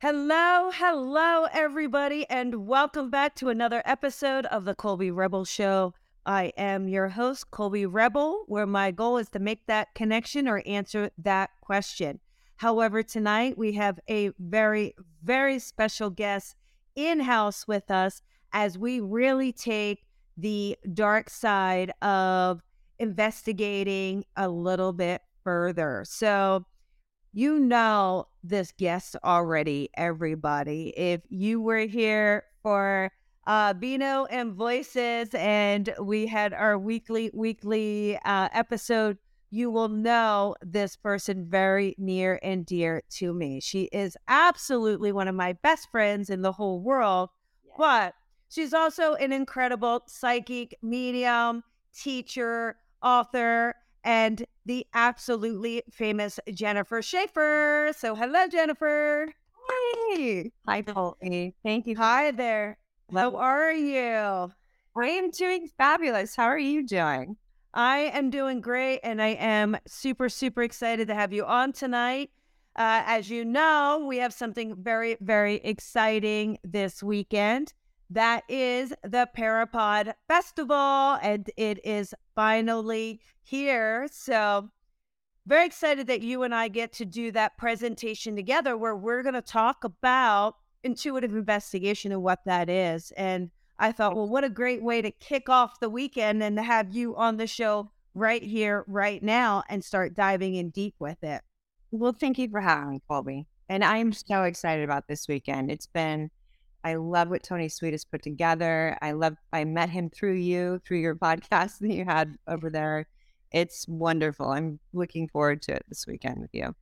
Hello, hello, everybody, and welcome back to another episode of the Colby Rebel Show. I am your host, Colby Rebel, where my goal is to make that connection or answer that question. However, tonight we have a very, very special guest in house with us as we really take the dark side of investigating a little bit further. So, you know this guest already, everybody. If you were here for uh, Vino and Voices, and we had our weekly weekly uh, episode, you will know this person very near and dear to me. She is absolutely one of my best friends in the whole world, yes. but she's also an incredible psychic medium, teacher, author, and the absolutely famous Jennifer Shaffer. So, hello, Jennifer. Hey. Hi, Colby. Thank you. Hi there. How are you? I am doing fabulous. How are you doing? I am doing great, and I am super, super excited to have you on tonight. Uh, as you know, we have something very, very exciting this weekend. That is the Parapod Festival, and it is finally here. So, very excited that you and I get to do that presentation together where we're going to talk about intuitive investigation and what that is. And I thought, well, what a great way to kick off the weekend and to have you on the show right here, right now, and start diving in deep with it. Well, thank you for having me, Colby. And I'm so excited about this weekend. It's been I love what Tony Sweet has put together. I love, I met him through you, through your podcast that you had over there. It's wonderful. I'm looking forward to it this weekend with you.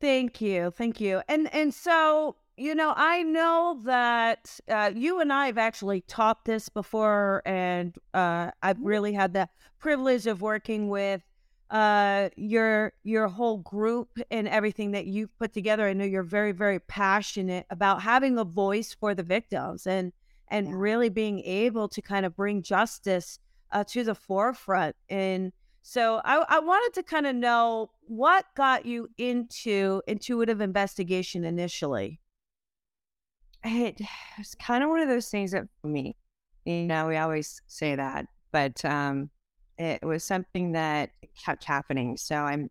Thank you. Thank you. And, and so, you know, I know that uh, you and I have actually taught this before, and uh, I've mm-hmm. really had the privilege of working with uh your your whole group and everything that you've put together i know you're very very passionate about having a voice for the victims and and yeah. really being able to kind of bring justice uh, to the forefront and so I, I wanted to kind of know what got you into intuitive investigation initially it was kind of one of those things that for me you know we always say that but um it was something that kept happening. So I'm,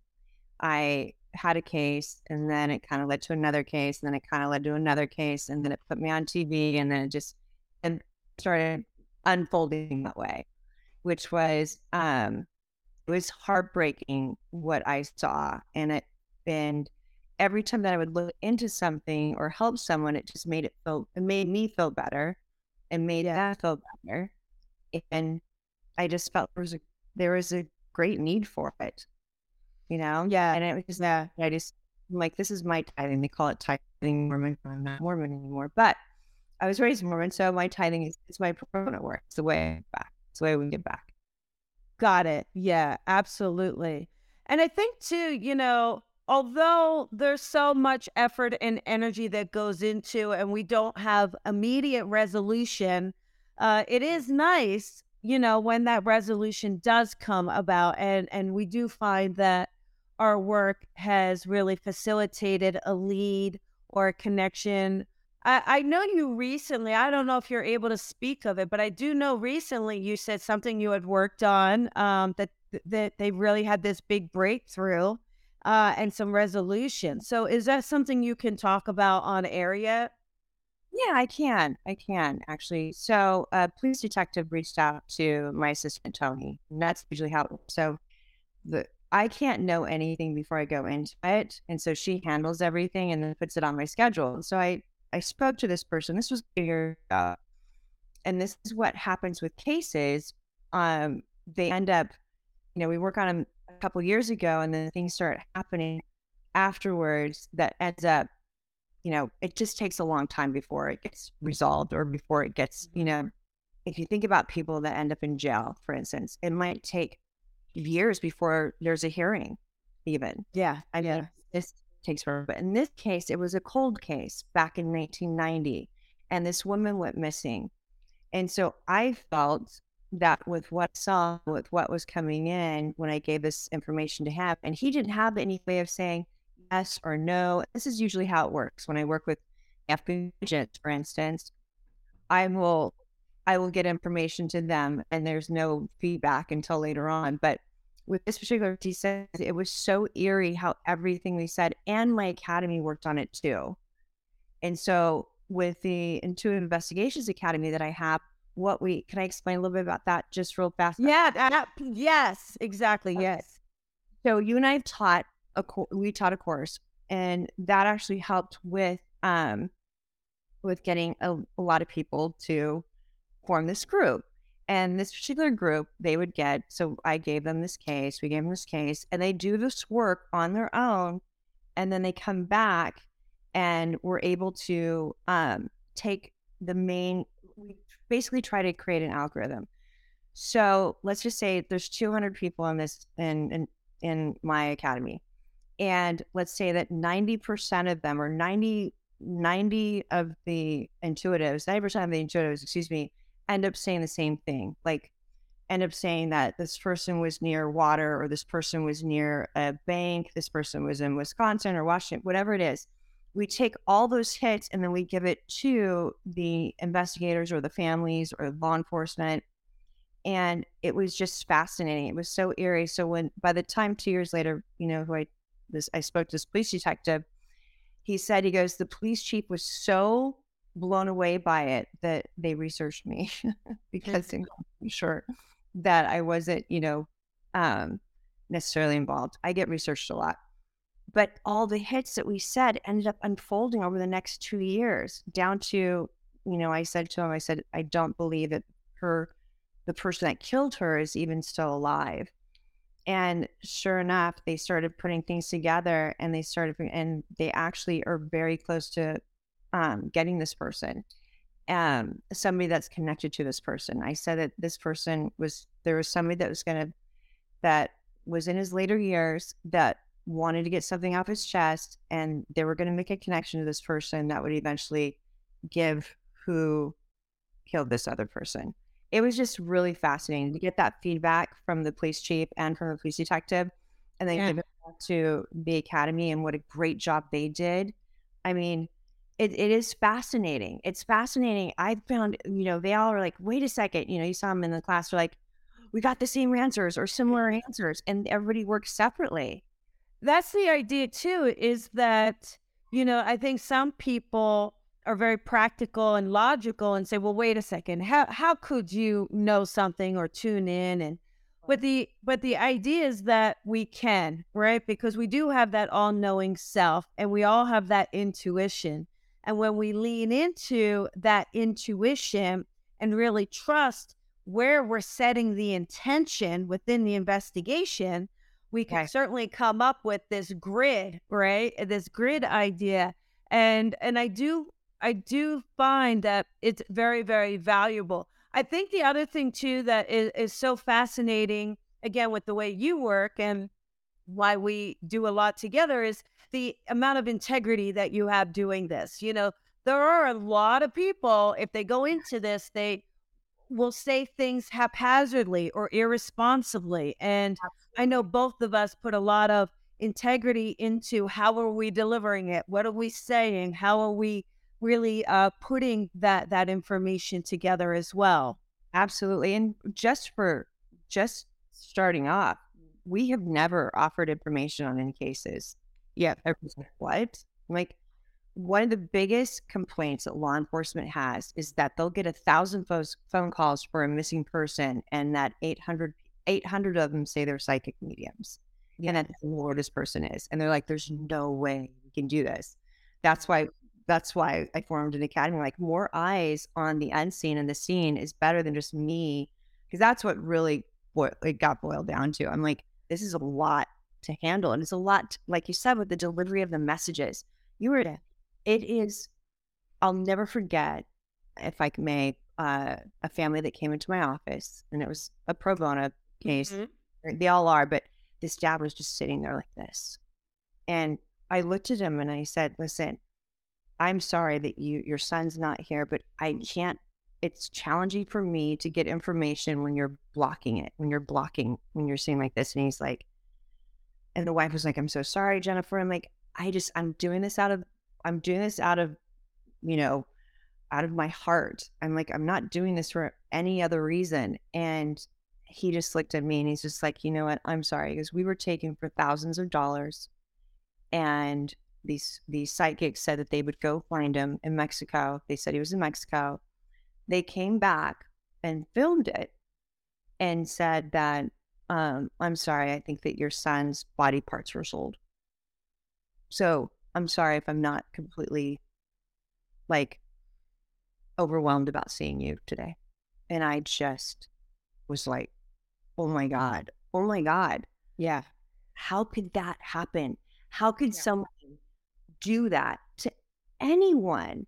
I had a case and then it kind of led to another case and then it kind of led to another case and then it put me on TV and then it just and started unfolding that way, which was, um, it was heartbreaking what I saw. And it, and every time that I would look into something or help someone, it just made it feel, it made me feel better and made yeah. feel better. And I just felt there was a there was a great need for it, you know? Yeah. And it was that I just, I'm like, this is my tithing. They call it tithing Mormon. I'm not Mormon anymore, but I was raised Mormon. So my tithing is, is my pro work. It's the way back. It's the way we get back. Got it. Yeah, absolutely. And I think too, you know, although there's so much effort and energy that goes into and we don't have immediate resolution, uh, it is nice you know, when that resolution does come about, and and we do find that our work has really facilitated a lead or a connection. I, I know you recently, I don't know if you're able to speak of it, but I do know recently you said something you had worked on um, that that they really had this big breakthrough uh, and some resolution. So is that something you can talk about on air yet? Yeah, I can. I can actually. So, a uh, police detective reached out to my assistant Tony, and that's usually how. So, the I can't know anything before I go into it, and so she handles everything and then puts it on my schedule. So I I spoke to this person. This was year, uh, and this is what happens with cases. Um, they end up, you know, we work on them a couple years ago, and then things start happening afterwards that ends up you know, it just takes a long time before it gets resolved or before it gets, you mm-hmm. know, if you think about people that end up in jail, for instance, it might take years before there's a hearing, even. Yeah. I mean, yeah. this takes forever. But in this case, it was a cold case back in 1990, and this woman went missing. And so I felt that with what I saw, with what was coming in when I gave this information to him, and he didn't have any way of saying, yes or no. This is usually how it works when I work with agents, for instance, I will I will get information to them and there's no feedback until later on. But with this particular piece, it was so eerie how everything we said and my academy worked on it too. And so with the Intuitive Investigations Academy that I have, what we can I explain a little bit about that just real fast? Yeah, that, yes, exactly. Okay. Yes. So you and I taught a we taught a course, and that actually helped with um with getting a, a lot of people to form this group. And this particular group, they would get so I gave them this case, we gave them this case, and they do this work on their own, and then they come back and we're able to um, take the main we basically try to create an algorithm so let's just say there's 200 people in this in in, in my academy and let's say that 90% of them or 90 90 of the intuitives 90% of the intuitives excuse me end up saying the same thing like end up saying that this person was near water or this person was near a bank this person was in wisconsin or washington whatever it is. We take all those hits and then we give it to the investigators or the families or law enforcement and it was just fascinating. It was so eerie. So when by the time two years later you know who i this i spoke to this police detective. He said he goes the police chief was so blown away by it that they researched me because i'm sure that i wasn't you know um necessarily involved. I get researched a lot. But all the hits that we said ended up unfolding over the next two years down to, you know, I said to him, I said, I don't believe that her, the person that killed her is even still alive. And sure enough, they started putting things together and they started, and they actually are very close to um, getting this person, um, somebody that's connected to this person. I said that this person was, there was somebody that was going to, that was in his later years that wanted to get something off his chest and they were going to make a connection to this person that would eventually give who killed this other person. It was just really fascinating to get that feedback from the police chief and from the police detective and then yeah. give it back to the academy and what a great job they did. I mean, it, it is fascinating. It's fascinating. I found, you know, they all are like, wait a second, you know, you saw them in the class, they're like, we got the same answers or similar answers, and everybody works separately that's the idea too is that you know i think some people are very practical and logical and say well wait a second how how could you know something or tune in and but the but the idea is that we can right because we do have that all-knowing self and we all have that intuition and when we lean into that intuition and really trust where we're setting the intention within the investigation we can okay. certainly come up with this grid, right? This grid idea. And and I do I do find that it's very, very valuable. I think the other thing too that is, is so fascinating, again, with the way you work and why we do a lot together is the amount of integrity that you have doing this. You know, there are a lot of people, if they go into this, they will say things haphazardly or irresponsibly. And. I know both of us put a lot of integrity into how are we delivering it? What are we saying? How are we really uh, putting that that information together as well? Absolutely. And just for just starting off, we have never offered information on any cases. Yeah. What? Like, one of the biggest complaints that law enforcement has is that they'll get a thousand phone calls for a missing person and that 800, 800 of them say they're psychic mediums yeah. and that's who this person is. And they're like, there's no way we can do this. That's why, that's why I formed an academy. Like more eyes on the unseen and the seen is better than just me. Cause that's what really, what it got boiled down to. I'm like, this is a lot to handle. And it's a lot, like you said, with the delivery of the messages. You were it is, I'll never forget, if I may, uh, a family that came into my office and it was a pro bono case. Mm-hmm. They all are, but this dad was just sitting there like this. And I looked at him and I said, listen, I'm sorry that you your son's not here, but I mm. can't it's challenging for me to get information when you're blocking it, when you're blocking, when you're saying like this. And he's like, and the wife was like, I'm so sorry, Jennifer. I'm like, I just I'm doing this out of I'm doing this out of you know, out of my heart. I'm like, I'm not doing this for any other reason. And he just looked at me and he's just like, you know what? I'm sorry because we were taken for thousands of dollars, and these these psychics said that they would go find him in Mexico. They said he was in Mexico. They came back and filmed it and said that um, I'm sorry, I think that your son's body parts were sold. So I'm sorry if I'm not completely like overwhelmed about seeing you today. And I just was like, oh my God, oh my God. Yeah. How could that happen? How could yeah. someone do that to anyone?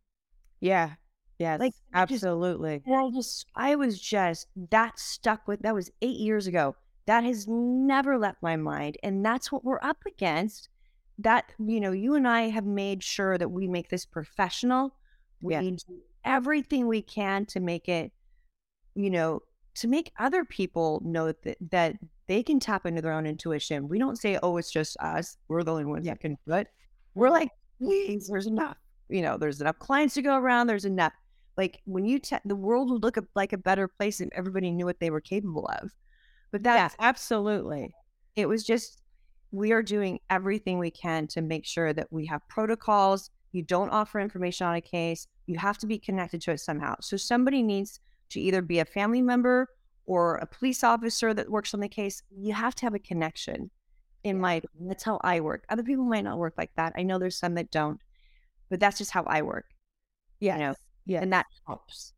Yeah. Yes. Like absolutely. Just, and I just I was just that stuck with that was eight years ago. That has never left my mind. And that's what we're up against. That, you know, you and I have made sure that we make this professional. We yeah. do everything we can to make it, you know, to make other people know that, that they can tap into their own intuition. We don't say, oh, it's just us. We're the only ones yeah. that can do it. We're like, please, there's enough. You know, there's enough clients to go around. There's enough. Like when you, te- the world would look like a better place if everybody knew what they were capable of. But that's yeah, absolutely. It was just, we are doing everything we can to make sure that we have protocols. You don't offer information on a case. You have to be connected to it somehow. So somebody needs to either be a family member or a police officer that works on the case. You have to have a connection. In my, that's how I work. Other people might not work like that. I know there's some that don't, but that's just how I work. Yeah, you know, yeah, and that helps.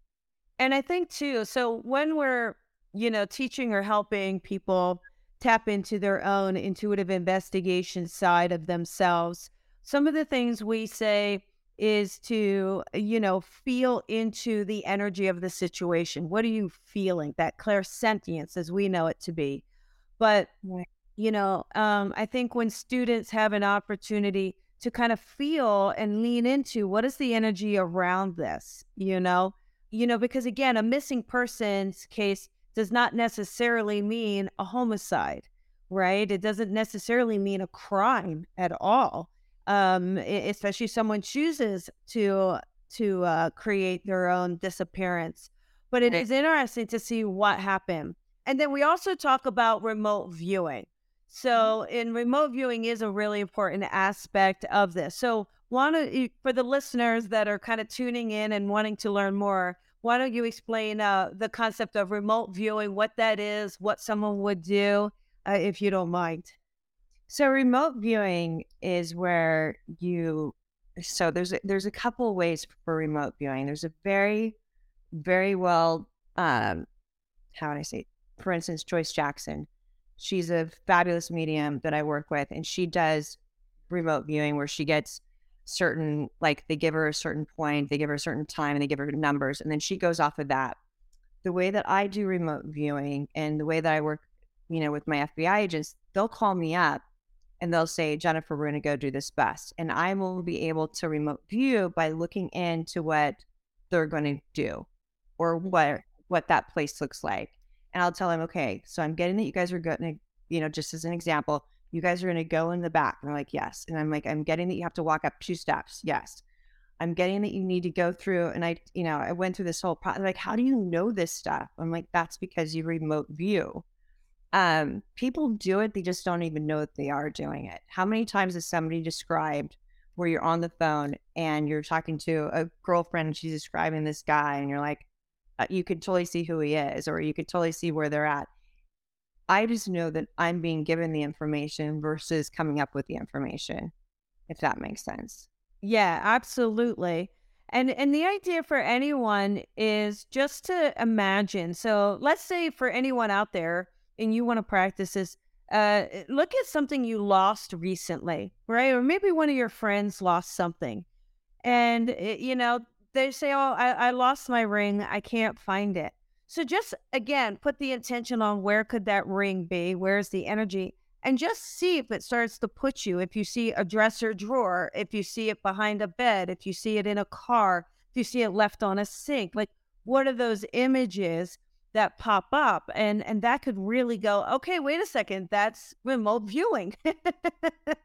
And I think too. So when we're, you know, teaching or helping people tap into their own intuitive investigation side of themselves, some of the things we say is to, you know, feel into the energy of the situation. What are you feeling? That clairsentience, as we know it to be. But, you know, um, I think when students have an opportunity to kind of feel and lean into what is the energy around this, you know, you know, because again, a missing person's case does not necessarily mean a homicide, right? It doesn't necessarily mean a crime at all um, especially someone chooses to to uh, create their own disappearance. But it is interesting to see what happened. And then we also talk about remote viewing. Mm-hmm. So, in remote viewing is a really important aspect of this. So, want to for the listeners that are kind of tuning in and wanting to learn more, why don't you explain uh, the concept of remote viewing, what that is, what someone would do, uh, if you don't mind? So remote viewing is where you so there's a, there's a couple ways for remote viewing. There's a very very well um how would I say for instance Joyce Jackson. She's a fabulous medium that I work with and she does remote viewing where she gets certain like they give her a certain point, they give her a certain time and they give her numbers and then she goes off of that. The way that I do remote viewing and the way that I work, you know, with my FBI agents, they'll call me up and they'll say, Jennifer, we're going to go do this best. And I will be able to remote view by looking into what they're going to do or what what that place looks like. And I'll tell them, okay, so I'm getting that you guys are going to, you know, just as an example, you guys are going to go in the back. And they're like, yes. And I'm like, I'm getting that you have to walk up two steps. Yes. I'm getting that you need to go through. And I, you know, I went through this whole process. Like, how do you know this stuff? I'm like, that's because you remote view um, people do it, they just don't even know that they are doing it. How many times has somebody described where you're on the phone and you're talking to a girlfriend and she's describing this guy and you're like, you could totally see who he is or you could totally see where they're at. I just know that I'm being given the information versus coming up with the information, if that makes sense. Yeah, absolutely. And and the idea for anyone is just to imagine. So let's say for anyone out there and you want to practice this, uh, look at something you lost recently, right? Or maybe one of your friends lost something. And, eh, you know, they say, Oh, I, I lost my ring. I can't find it. So just again, put the intention on where could that ring be? Where's the energy? And just see if it starts to put you. If you see a dresser drawer, if you see it behind a bed, if you see it in a car, if you see it left on a sink, like what are those images that pop up and and that could really go okay wait a second that's remote viewing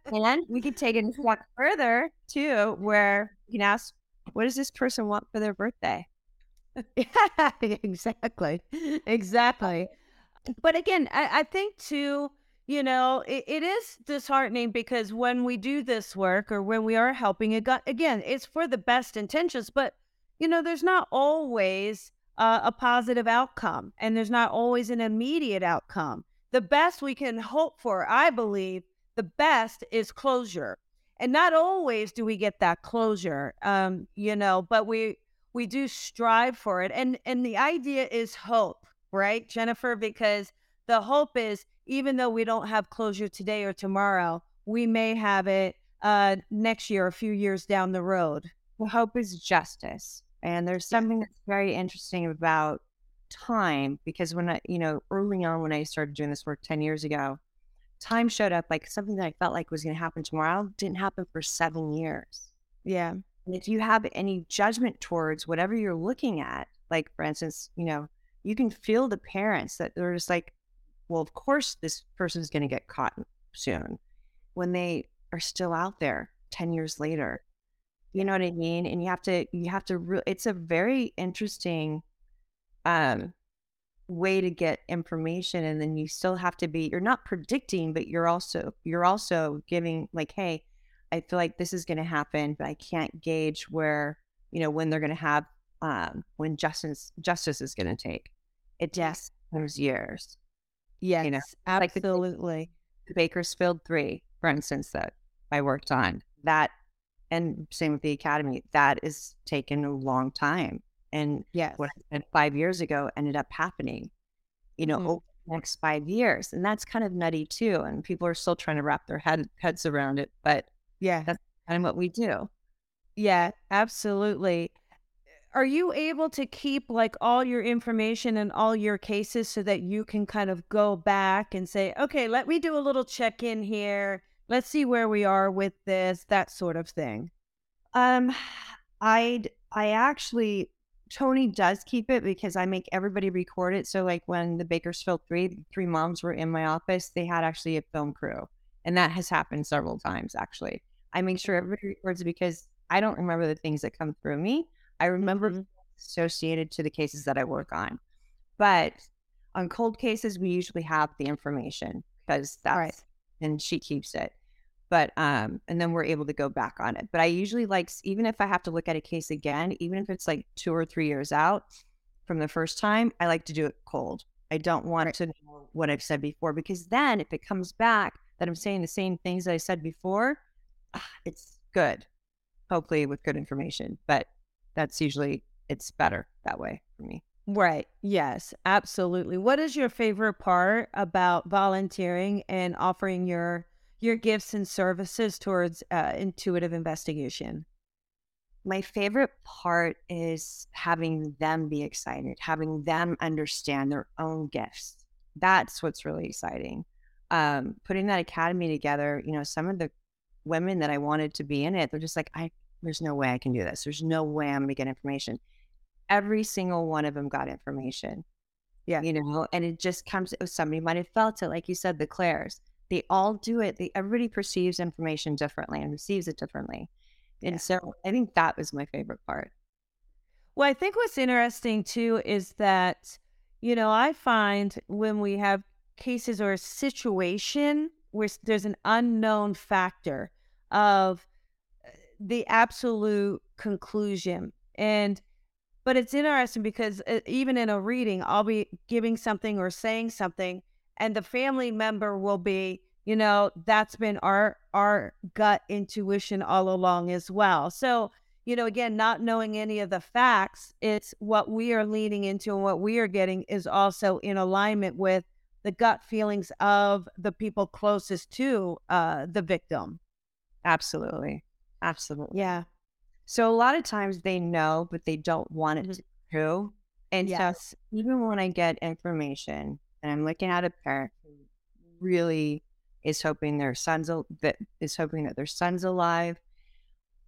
and we could take it one further too where you can ask what does this person want for their birthday? exactly. Exactly. But again, I, I think too, you know, it, it is disheartening because when we do this work or when we are helping again, it's for the best intentions, but you know, there's not always uh, a positive outcome and there's not always an immediate outcome. The best we can hope for, I believe, the best is closure. And not always do we get that closure, um, you know, but we we do strive for it. And and the idea is hope, right, Jennifer? Because the hope is even though we don't have closure today or tomorrow, we may have it uh, next year, a few years down the road. The hope is justice. And there's something that's very interesting about time because when I, you know, early on when I started doing this work 10 years ago, time showed up like something that I felt like was going to happen tomorrow didn't happen for seven years. Yeah. And if you have any judgment towards whatever you're looking at, like for instance, you know, you can feel the parents that they're just like, well, of course this person's going to get caught soon when they are still out there 10 years later. You know what I mean? And you have to, you have to, re- it's a very interesting um, way to get information. And then you still have to be, you're not predicting, but you're also, you're also giving like, hey, I feel like this is going to happen, but I can't gauge where, you know, when they're going to have, um, when justice, justice is going to take. It just comes years. Yes, You know, like absolutely. the Bakersfield three, for instance, that I worked on. That and same with the academy. That is taken a long time. And yes. what I said five years ago ended up happening, you know, Mhm. over the next five years. And that's kind of nutty too. And people are still trying to wrap their head, heads around it. But yeah. that's kind of what we do. Yeah, absolutely. Are you able to keep like all your information and all your cases so that you can kind of go back and say, okay, let me do a little check in here. Let's see where we are with this, that sort of thing. Um, I'd I actually Tony does keep it because I make everybody record it. So like when the Bakersfield three three moms were in my office, they had actually a film crew, and that has happened several times. Actually, I make sure everybody records it because I don't remember the things that come through me. I remember Mhm. associated to the cases that I work on, but on cold cases we usually have the information because that's Right. and she keeps it but um and then we're able to go back on it but i usually like even if i have to look at a case again even if it's like two or three years out from the first time i like to do it cold i don't want Right. to know what i've said before because then if it comes back that i'm saying the same things that i said before ah, it's good hopefully with good information but that's usually it's better that way for me Right. Yes, absolutely. What is your favorite part about volunteering and offering your your gifts and services towards uh, intuitive investigation? my favorite part is having them be excited, having them understand their own gifts. That's what's really exciting. Um, putting that academy together, you know, some of the women that I wanted to be in it, they're just like, I, there's no way I can do this. There's no way I'm going to get information. Every single one of them got information. Yeah. You know, and it just comes, somebody might have felt it, like you said, the Claires. They all do it. They, everybody perceives information differently and receives it differently. And Yeah. so I think that was my favorite part. Well, I think what's interesting too is that, you know, I find when we have cases or a situation where there's an unknown factor of uh, the absolute conclusion. And, but it's interesting because uh, even in a reading, I'll be giving something or saying something, and the family member will be, you know, that's been our our gut intuition all along as well. So, you know, again, not knowing any of the facts, it's what we are leaning into and what we are getting is also in alignment with the gut feelings of the people closest to uh, the victim. Absolutely. Absolutely. Yeah. So a lot of times they know, but they don't want it Mhm. to be true. And Yes. so even when I get information and I'm looking at a parent who really is hoping their son's that is hoping that their son's alive.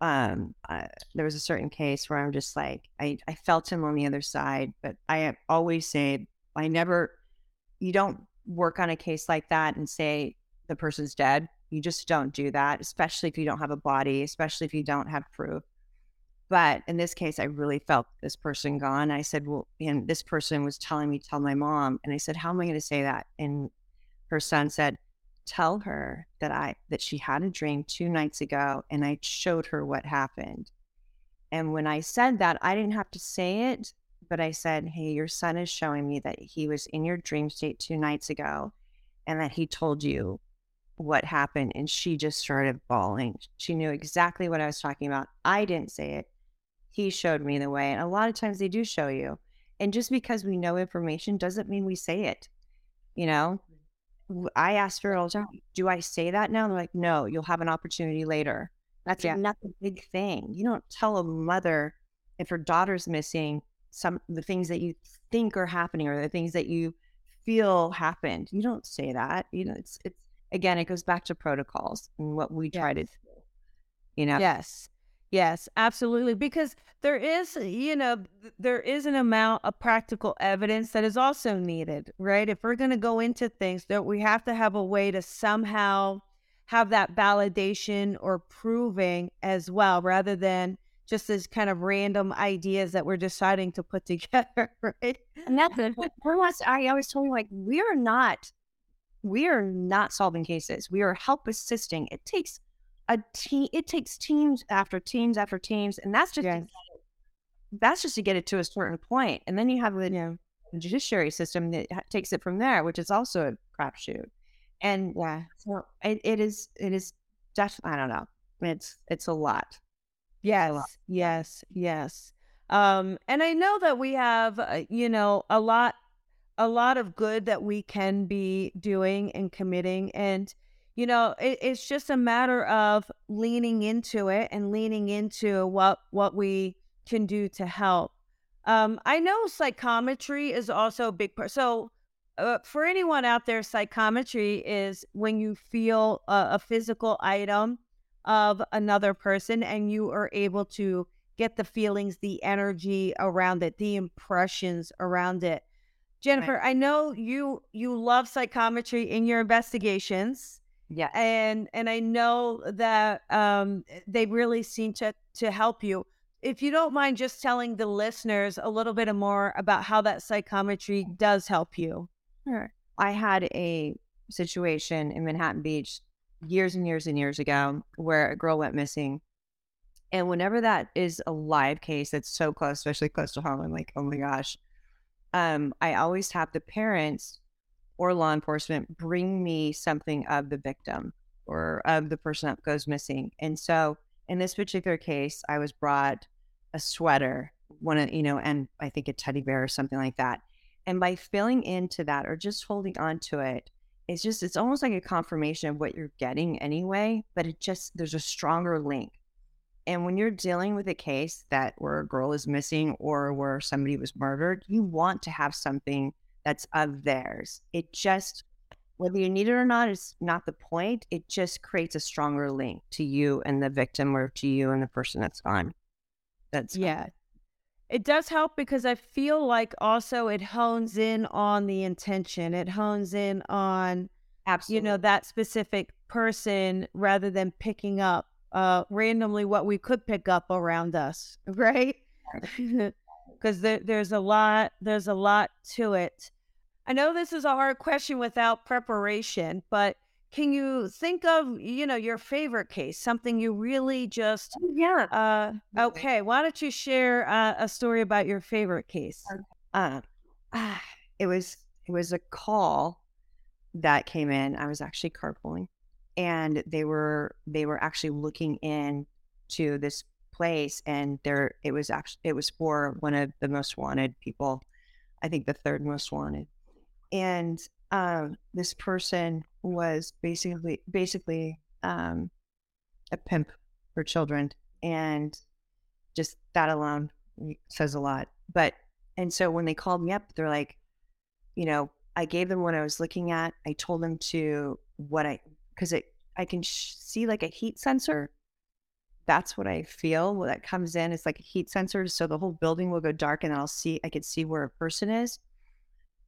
Um, uh, there was a certain case where I'm just like, I, I felt him on the other side, but I always say, I never, you don't work on a case like that and say the person's dead. You just don't do that, especially if you don't have a body, especially if you don't have proof. But in this case, I really felt this person gone. I said, Well, and this person was telling me, tell my mom. And I said, How am I going to say that? And her son said, Tell her that I that she had a dream two nights ago and I showed her what happened. And when I said that, I didn't have to say it, but I said, Hey, your son is showing me that he was in your dream state two nights ago and that he told you what happened. And she just started bawling. She knew exactly what I was talking about. I didn't say it. He showed me the way. And a lot of times they do show you. And just because we know information doesn't mean we say it. You know, I asked her all the time, do I say that now? And they're like, no, you'll have an opportunity later. That's yeah. not a big thing. You don't tell a mother if her daughter's missing some the things that you think are happening or the things that you feel happened. You don't say that. You know, it's it's again, it goes back to protocols and what we try yes. to do. You know? Yes. Yes, absolutely. Because there is, you know, there is an amount of practical evidence that is also needed, right? If we're going to go into things, that we have to have a way to somehow have that validation or proving as well, rather than just as kind of random ideas that we're deciding to put together, right? And that's it. I always told you, like, we are not, we are not solving cases. We are help assisting. It takes a team. It takes teams after teams after teams, and that's just yes. that's just to get it to a certain point, and then you have the yeah. judiciary system that takes it from there, which is also a crapshoot. And yeah, so it, it is it is definitely I don't know. It's it's a lot. Yes, a lot. yes, yes. Um, and I know that we have, uh, you know, a lot, a lot of good that we can be doing and committing, and you know it, it's just a matter of leaning into it and leaning into what what we can do to help um, i know psychometry is also a big part so uh, for anyone out there psychometry is when you feel a, a physical item of another person and you are able to get the feelings the energy around it the impressions around it jennifer right. i know you you love psychometry in your investigations yeah. And and I know that um they really seem to to help you. If you don't mind just telling the listeners a little bit more about how that psychometry does help you. Sure. I had a situation in Manhattan Beach years and years and years ago where a girl went missing. And whenever that is a live case that's so close, especially close to home, I'm like, oh my gosh. Um, I always have the parents or law enforcement bring me something of the victim or of the person that goes missing. And so in this particular case, I was brought a sweater, one of, you know, and I think a teddy bear or something like that. And by filling into that or just holding on to it, it's just, it's almost like a confirmation of what you're getting anyway, but it just, there's a stronger link. And when you're dealing with a case that where a girl is missing or where somebody was murdered, you want to have something that's of theirs. It just, whether you need it or not, is not the point. It just creates a stronger link to you and the victim or to you and the person that's gone. That's yeah. It does help because I feel like also it hones in on the intention. It hones in on Absolutely. you know that specific person rather than picking up uh randomly what we could pick up around us, right? Because there, there's a lot there's a lot to it. I know this is a hard question without preparation, but can you think of, you know, your favorite case, something you really just oh, yeah. Uh, okay, why don't you share uh, a story about your favorite case? Uh, uh, it was it was a call that came in. I was actually carpooling, and they were they were actually looking in to this place, and there it was actually it was for one of the most wanted people. I think the third most wanted and um, this person was basically basically um, a pimp for children, and just that alone says a lot. But and so when they called me up, they're like, you know, I gave them what I was looking at. I told them to what I because it I can sh- see like a heat sensor. That's what I feel. What that comes in it's like a heat sensor, so the whole building will go dark, and I'll see I could see where a person is.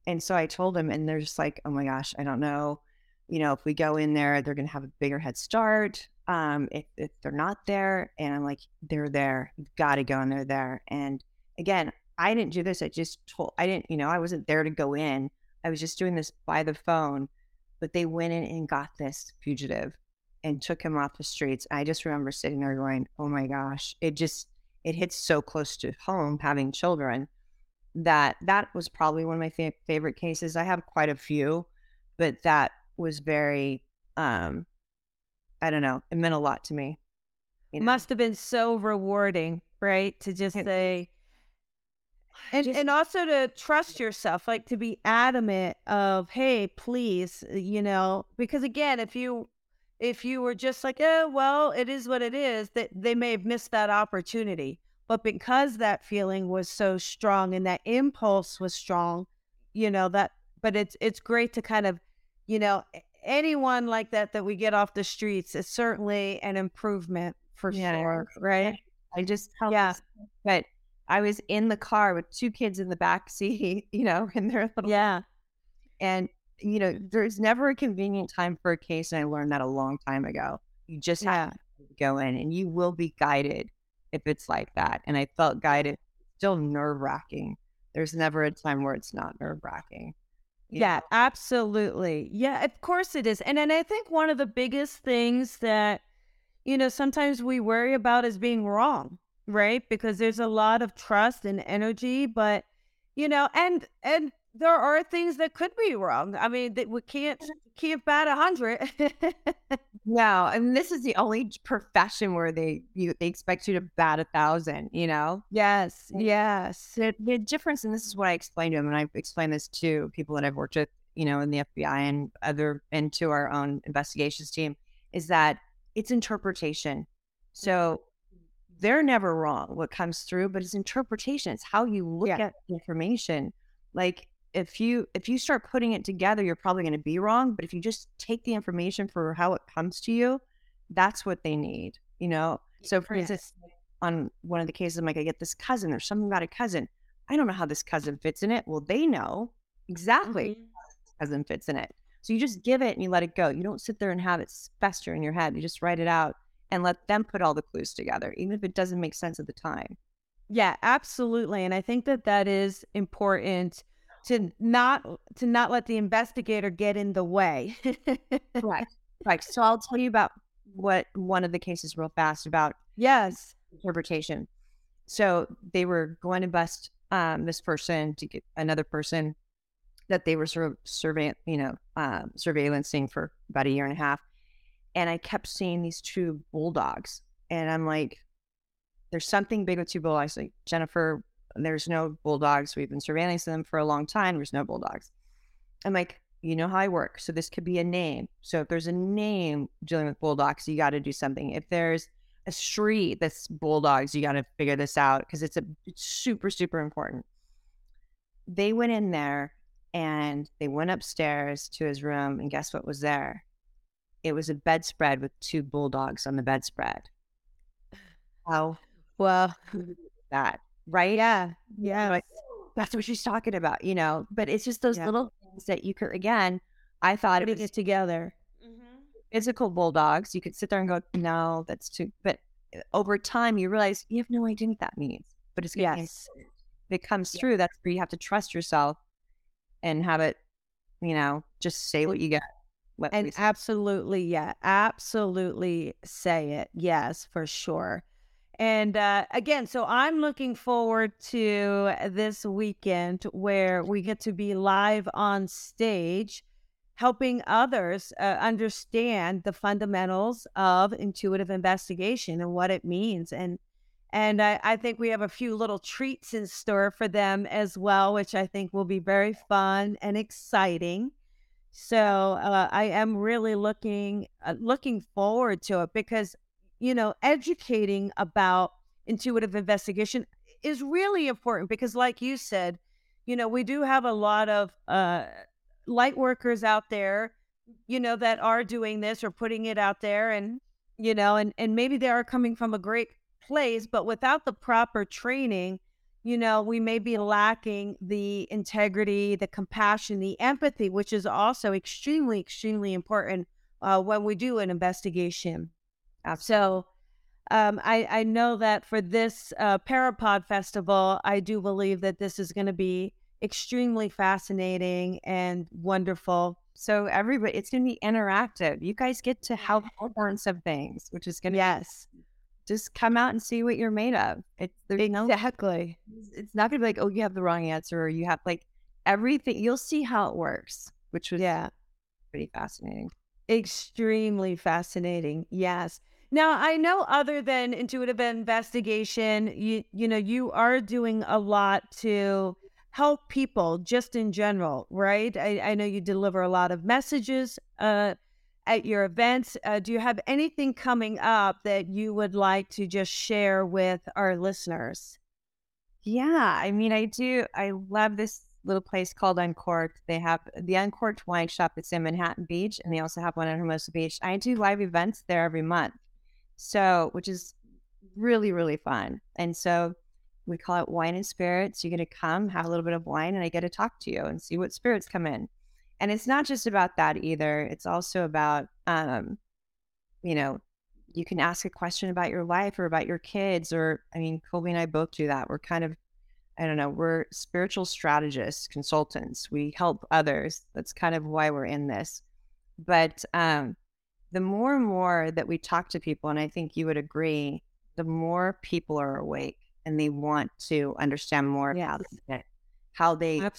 And so I told them, and they're just like, oh my gosh, I don't know. You know, if we go in there, they're going to have a bigger head start. um, if, if they're not there. And I'm like, they're there. You've got to go and they're there. And again, I didn't do this. I just told, I didn't, you know, I wasn't there to go in. I was just doing this by the phone, but they went in and got this fugitive and took him off the streets. I just remember sitting there going, oh my gosh, it just, it hits so close to home having children that that was probably one of my fa- favorite cases. I have quite a few, but that was very, um, I don't know, it meant a lot to me. You know? Must have been so rewarding, right? To just say, and just, and also to trust yourself, like to be adamant of, hey, please, you know, because again, if you if you were just like, oh, well, it is what it is, that they may have missed that opportunity. But because that feeling was so strong and that impulse was strong, you know, that but it's it's great to kind of, you know, anyone like that that we get off the streets is certainly an improvement for yeah, sure, right? I just yeah, but I was in the car with two kids in the back seat, you know, and they're little yeah, and you know, there's never a convenient time for a case, and I learned that a long time ago. You just yeah. have to go in, and you will be guided if it's like that. And I felt guided. Still nerve wracking. There's never a time where it's not nerve wracking. Yeah, know? absolutely. Yeah, of course it is. And and I think one of the biggest things that you know sometimes we worry about is being wrong, right? Because there's a lot of trust and energy, but you know, and and there are things that could be wrong. I mean, that we can't can't bat a hundred. no, and this is the only profession where they you they expect you to bat a thousand. You know? Yes, yes. The, the difference, and this is what I explained to them, and I explained this to people that I've worked with, you know, in the FBI and other, and to our own investigations team, is that it's interpretation. So they're never wrong what comes through, but it's interpretation. It's how you look yeah. at information. Like if you if you start putting it together, you're probably going to be wrong. But if you just take the information for how it comes to you, that's what they need. You know. So for yes. instance, on one of the cases, I'm like, I get this cousin. There's something about a cousin. I don't know how this cousin fits in it. Well, they know exactly mm-hmm. cousin fits in it. So you just give it and you let it go. You don't sit there and have it fester in your head. You just write it out and let them put all the clues together, even if it doesn't make sense at the time. Yeah, absolutely. And I think that that is important to not to not let the investigator get in the way. right. Right. So I'll tell you about what one of the cases real fast about yes interpretation. So they were going to bust um, this person to get another person that they were sort of survey, you know, um, surveillancing for about a year and a half, and I kept seeing these two bulldogs, and I'm like, "There's something big with two bulldogs." Like Jennifer, there's no bulldogs. We've been surveilling them for a long time. There's no bulldogs. I'm like, you know how I work. So this could be a name. So if there's a name dealing with bulldogs, you got to do something. If there's a street that's bulldogs, you got to figure this out because it's a it's super super important. They went in there and they went upstairs to his room, and guess what was there? It was a bedspread with two bulldogs on the bedspread. How well that right? Yeah. Yeah. Like, that's what she's talking about, you know. But it's just those yeah. little things that you could again, I thought it was together. Mm-hmm. Physical bulldogs. You could sit there and go, No, that's too but eh, over time you realize you have no idea what that means. But it's yes. It comes yeah. through, that's where you have to trust yourself and have it, you know, just say what you get. What and absolutely, yeah, absolutely say it. Yes, for sure. And uh, again, so I'm looking forward to this weekend where we get to be live on stage, helping others uh, understand the fundamentals of intuitive investigation and what it means. And and I, I think we have a few little treats in store for them as well, which I think will be very fun and exciting. So uh, I am really looking uh, looking forward to it because you know, educating about intuitive investigation is really important because, like you said, you know, we do have a lot of uh, light workers out there, you know, that are doing this or putting it out there, and you know, and and maybe they are coming from a great place, but without the proper training, you know, we may be lacking the integrity, the compassion, the empathy, which is also extremely, extremely important uh, when we do an investigation. So um, I, I know that for this uh, Parapod Festival, I do believe that this is going to be extremely fascinating and wonderful. So everybody, it's going to be interactive. You guys get to help learn some things, which is going to yes, just come out and see what you're made of. It's exactly. no, it's not going to be like, oh, you have the wrong answer, or you have like everything. You'll see how it works, which was Yeah, pretty fascinating. extremely fascinating. Yes. Now I know, other than intuitive investigation, you you know you are doing a lot to help people just in general, right? I, I know you deliver a lot of messages uh, at your events. Uh, do you have anything coming up that you would like to just share with our listeners? Yeah, I mean, I do. I love this little place called Uncorked. They have the Uncorked Wine Shop that's in Manhattan Beach, and they also have one in Hermosa Beach. I do live events there every month, so which is really really fun. And so we call it Wine and Spirits. You get to come, have a little bit of wine, and I get to talk to you and see what spirits come in. And it's not just about that either. It's also about, um, you know, you can ask a question about your life or about your kids, or I mean, Colby and I both do that. We're kind of I don't know, we're spiritual strategists, consultants. We help others. That's kind of why we're in this. But um, the more and more that we talk to people, and I think you would agree, the more people are awake and they want to understand more about it, how they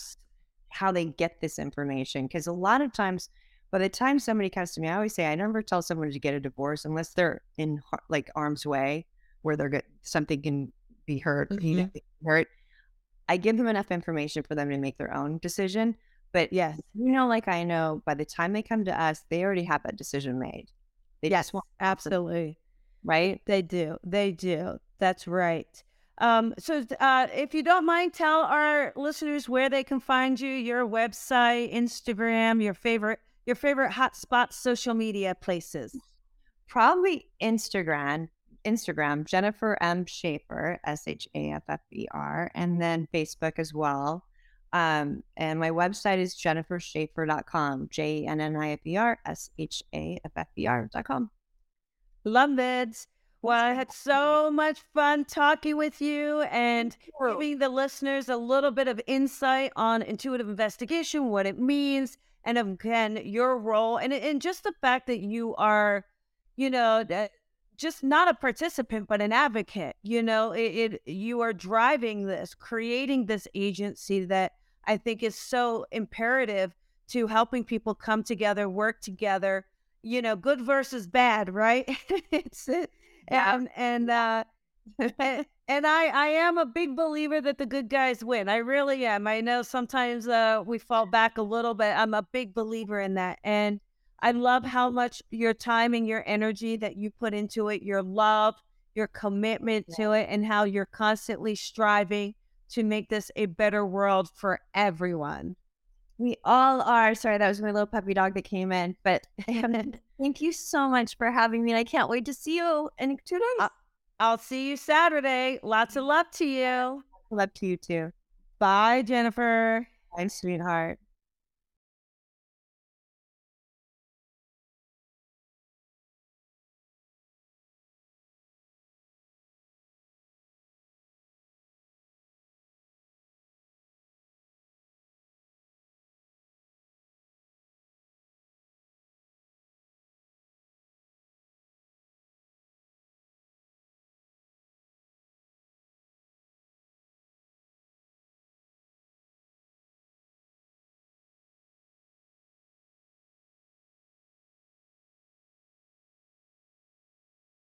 how they get this information. Because a lot of times, by the time somebody comes to me, I always say I never tell someone to get a divorce unless they're in like arm's way, where they're get something can be hurt, mm-hmm. you know, hurt. I give them enough information for them to make their own decision. But Yes. you know, like I know, by the time they come to us, they already have that decision made. They Yes. Absolutely. right. They do. They do. That's right. Um, so, uh, if you don't mind, tell our listeners where they can find you, your website, Instagram, your favorite, your favorite hotspot social media places. Probably Instagram, Instagram, Jennifer M. Shaffer, S H A F F E R, and then Facebook as well. Um, and my website is jennifershaffer.com, J E N N I F E R S H A F F E R.com. Love it. Well, I had so much fun talking with you and giving the listeners a little bit of insight on intuitive investigation, what it means, and again, your role, and and just the fact that you are, you know, that- just not a participant but an advocate. You know, it, it you are driving this, creating this agency that I think is so imperative to helping people come together, work together. You know, good versus bad, right? it's it, Yeah. and and uh and, and I I am a big believer that the good guys win. I really am. I know sometimes uh we fall back a little, but I'm a big believer in that. And I love how much your time and your energy that you put into it, your love, your commitment to it, and how you're constantly striving to make this a better world for everyone. We all are. Sorry, that was my little puppy dog that came in. But thank you so much for having me. I can't wait to see you in two days. I'll see you Saturday. Lots of love to you. Love to you too. Bye, Jennifer. Bye, sweetheart.